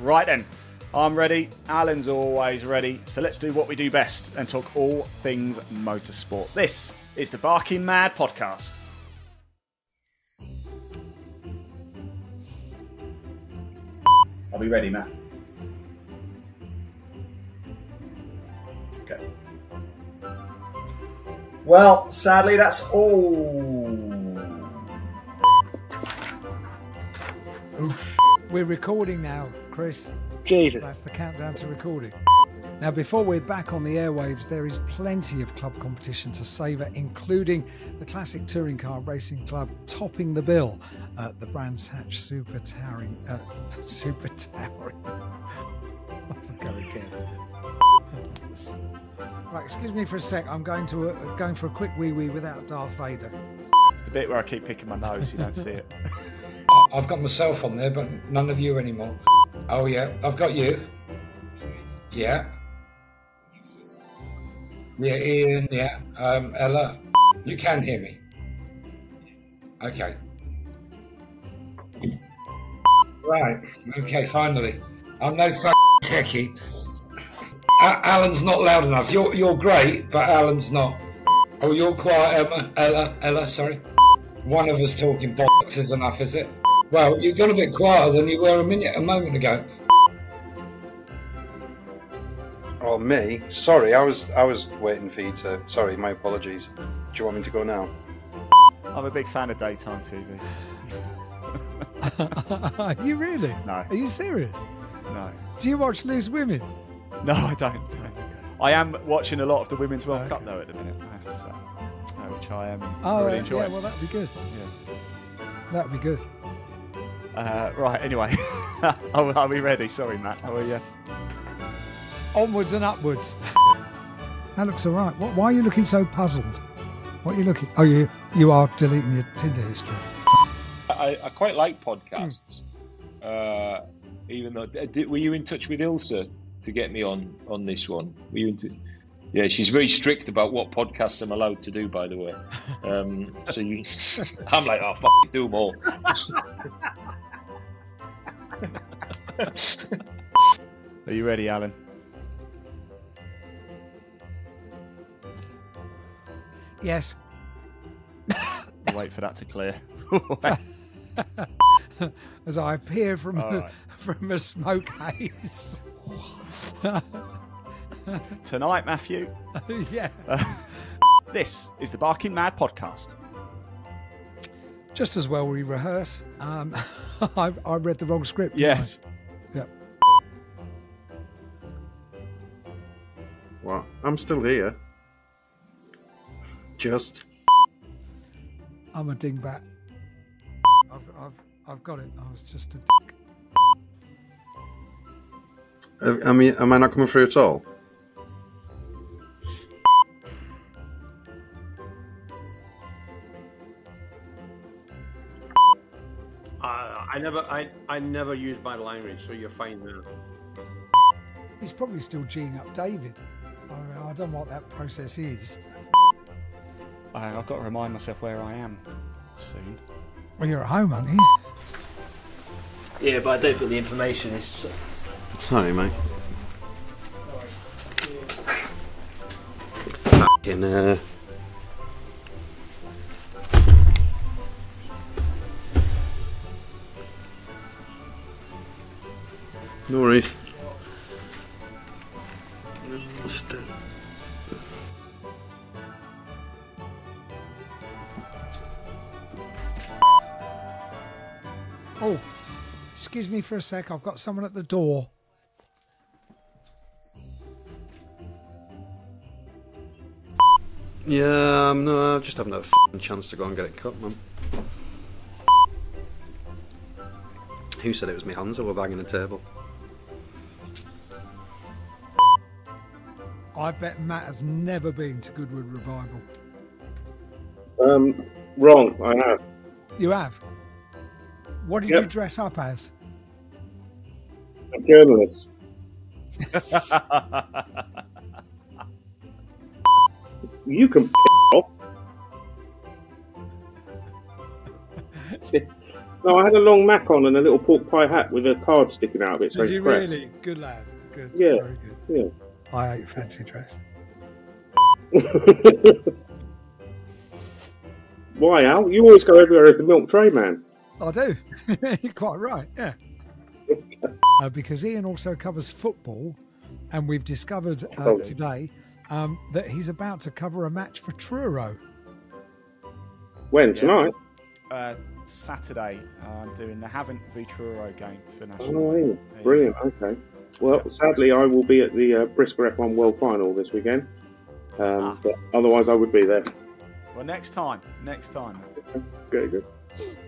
Right then, I'm ready. Alan's always ready. So let's do what we do best and talk all things motorsport. This is the Barking Mad podcast. Are we ready, Matt? Okay. Well, sadly, that's all. We're recording now, Chris. Jesus. That's the countdown to recording. Now, before we're back on the airwaves, there is plenty of club competition to savour, including the Classic Touring Car Racing Club topping the bill at the Brands Hatch Super Towering. Uh, Super Towering. I'll go again. Right, excuse me for a sec. I'm going to uh, going for a quick wee wee without Darth Vader. It's the bit where I keep picking my nose, you don't see it. I've got myself on there, but none of you anymore. Oh yeah, I've got you. Yeah. Yeah, Ian. Yeah. Um, Ella, you can hear me. Okay. Right. Okay. Finally, I'm no f- techie. A- Alan's not loud enough. You're you're great, but Alan's not. Oh, you're quiet, Emma. Ella. Ella. Sorry. One of us talking bollocks is enough, is it? Well, you've got a bit quieter than you were a minute, a moment ago. Oh me? Sorry, I was I was waiting for you to. Sorry, my apologies. Do you want me to go now? I'm a big fan of daytime TV. Are you really? No. Are you serious? No. Do you watch Loose Women? No, I don't. don't. I am watching a lot of the Women's World Cup Okay. though at the minute, I have to say, uh, which I am Oh, really uh, enjoying. yeah, well, that'd be good. Yeah. That'd be good. Uh, right. Anyway, are, are we ready? Sorry, Matt. How are you? Onwards and upwards. that looks all right. What, why are you looking so puzzled? What are you looking? Oh, you you are deleting your Tinder history. I, I quite like podcasts. Uh, even though, did, were you in touch with Ilsa to get me on on this one? Were you in t- yeah, she's very strict about what podcasts I'm allowed to do. By the way, um, so you, I'm like, oh, fuck, it, do them all. Are you ready, Alan? Yes. Wait for that to clear. As I appear from a, right. from a smoke haze. Tonight, Matthew, yeah. this is the Barking Mad podcast. Just as well we rehearse. Um, I, I read the wrong script. didn't I? Yes. Yep. What? I'm still here. Just. I'm a dingbat. I've, I've, I've got it. I was just a dick. Uh, I mean, am I not coming through at all? Never, I, I never use my language, so you're fine there. He's probably still G'ing up David. I, mean, I don't know what that process is. I, I've got to remind myself where I am soon. Well, you're at home, aren't you? Yeah, but I don't think the information is. Sorry, mate. Fucking, uh... No worries. Oh, excuse me for a sec. I've got someone at the door. Yeah, um, no, I just haven't had a chance to go and get it cut, man. Who said it was my hands that were banging the table? I bet Matt has never been to Goodwood Revival. Um, wrong. I have. You have? What did Yep. you dress up as? A journalist. You can p- off. No, I had a long mac on and a little pork pie hat with a card sticking out of it. So Did you crap. really? Good lad. Good. Yeah. Very good. Yeah. I hate fancy dress. Why, Al? You always go everywhere as the milk tray man. I do. You're quite right. Yeah. uh, because Ian also covers football, and we've discovered uh, Oh. today um, that he's about to cover a match for Truro. When tonight? Uh, Saturday, uh, I'm doing the Havant v Truro game for national. Oh, yeah. brilliant. Okay. Well, sadly, I will be at the uh, BRISCA F1 World Final this weekend. Um, but otherwise, I would be there. Well, next time, next time. Good, good.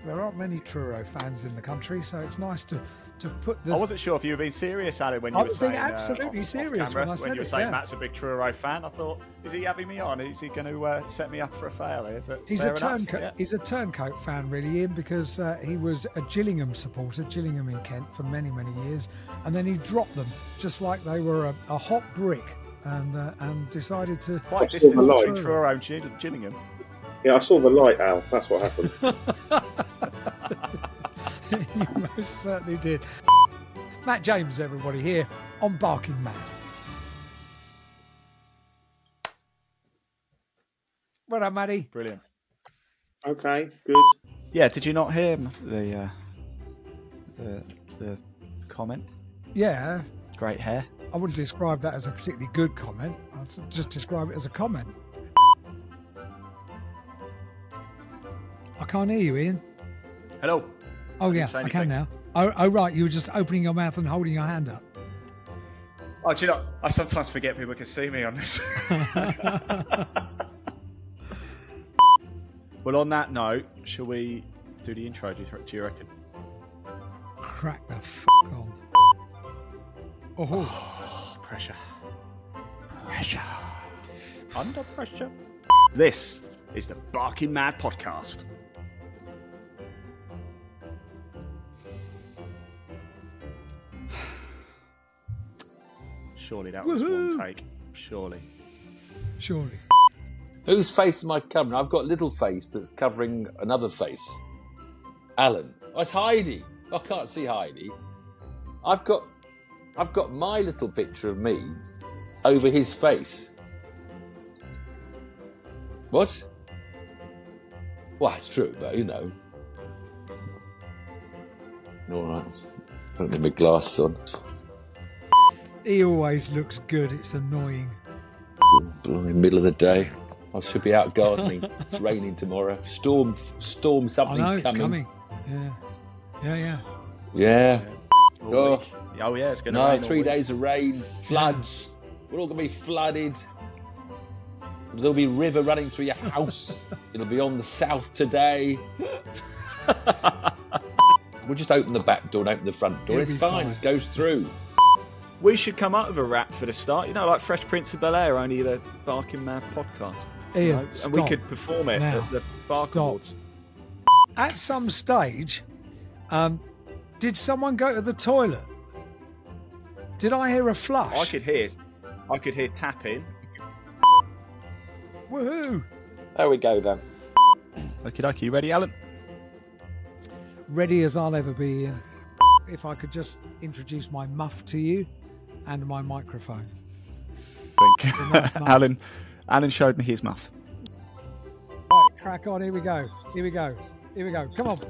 There aren't many Truro fans in the country, so it's nice to, to put the. I wasn't sure if you were being serious, Ali, when you I were was being saying. uh, absolutely off- off serious camera, when I said you were it, saying yeah. Matt's a big Truro fan. I thought, is he having me on? Is he going to uh, set me up for a fail here? But He's a enough, turncoat. yeah. He's a turncoat fan, really, Ian, because uh, he was a Gillingham supporter, Gillingham in Kent, for many, many years, and then he dropped them just like they were a, a hot brick, and uh, and decided to Quite I saw distant the light. between Truro and Gillingham. Yeah, I saw the light, Al. That's what happened. you most certainly did. Matt James, everybody here on Barking Mad. Well done, Maddie. Brilliant. okay, good. Yeah, did you not hear the uh, the the comment? Yeah, Great hair. I wouldn't describe that as a particularly good comment. I'd just describe it as a comment. I can't hear you, Ian. Hello. Oh didn't yeah, I can now. Oh, oh right, you were just opening your mouth and holding your hand up. Oh, do you know? I sometimes forget people can see me on this. well, on that note, shall we do the intro? Do you, do you reckon? Crack the f on. Oh, Oh, pressure. Pressure. Under pressure. This is the Barking Mad podcast. Surely that was one take. Surely. surely. Whose face am I covering? I've got little face that's covering another face. Alan. Oh, it's Heidi. I can't see Heidi. I've got I've got my little picture of me over his face. What? Well, it's true, but you know. All right. Put my glasses on. He always looks good. It's annoying. Blimey, middle of the day. I should be out gardening. it's raining tomorrow. Storm, storm, something's I something's know it's coming. coming. Yeah, yeah, yeah. Yeah. All Oh. Oh, yeah, it's going to No, rain. all three week. days of rain, floods. We're all going to be flooded. There'll be river running through your house. It'll be on the south today. we'll just open the back door and open the front door. It'll it's fine. fine. It goes through. We should come up with a rap for the start. You know, like Fresh Prince of Bel Air, only the Barking Mad podcast. you Ian, know? and we could perform it now. at the Bark Stop. Awards. At some stage, um, did someone go to the toilet? Did I hear a flush? I could hear, I could hear tapping. Woohoo! There we go then. Okay, okay, you ready, Alan? Ready as I'll ever be. If I could just introduce my muff to you and my microphone. Think. muff, muff. Alan, Alan showed me his muff. Right, crack on. Here we go. Here we go. Here we go. Come on.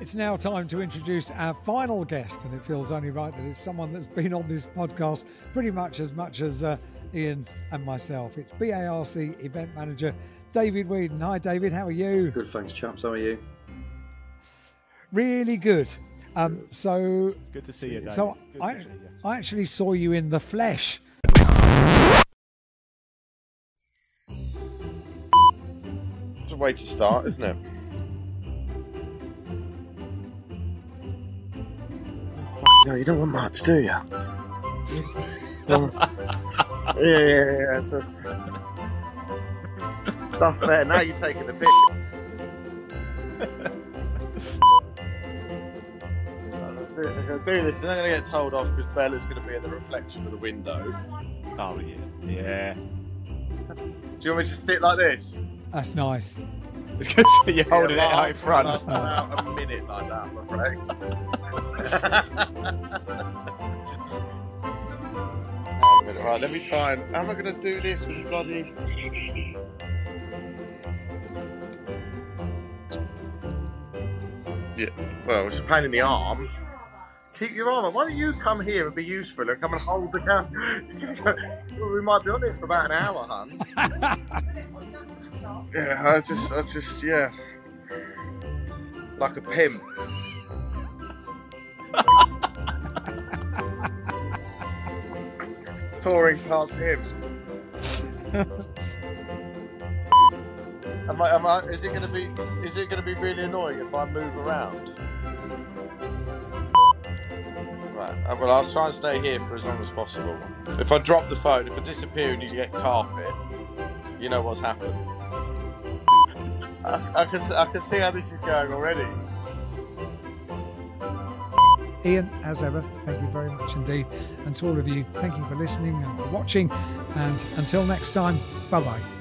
It's now time to introduce our final guest, and it feels only right that it's someone that's been on this podcast pretty much as much as uh, Ian and myself. It's BARC event manager David Whedon. Hi, David. How are you? Good, thanks, chaps. How are you? Really good. Um, so, it's Good to see you, David. so I, you. I actually saw you in the flesh. It's a way to start, isn't it? No, you don't want much, do you? yeah, yeah, yeah. yeah. So, that's there. Now you're taking the piss. I'm do this, and I'm gonna get told off because Bella's gonna be in the reflection of the window. Oh yeah, yeah. Do you want me to sit like this? That's nice. Because you're holding Yeah, it out in front. Last about a minute like that, I'm afraid. Minute, right, let me try and. How am I going to do this with bloody. Yeah, well, it's a pain in the arm. Keep your arm on. Why don't you come here and be useful and come and hold the camera? well, we might be on this for about an hour, hun. yeah, I just, I just, yeah. Like a pimp. Touring past him. Am I, am I, is it going to be? Is it going to be really annoying if I move around? Uh, well, I'll try and stay here for as long as possible. If I drop the phone, if I disappear and you get carpet, you know what's happened. I, I can I can see how this is going already. Ian, as ever, thank you very much indeed. And to all of you, thank you for listening and for watching. And until next time, bye bye.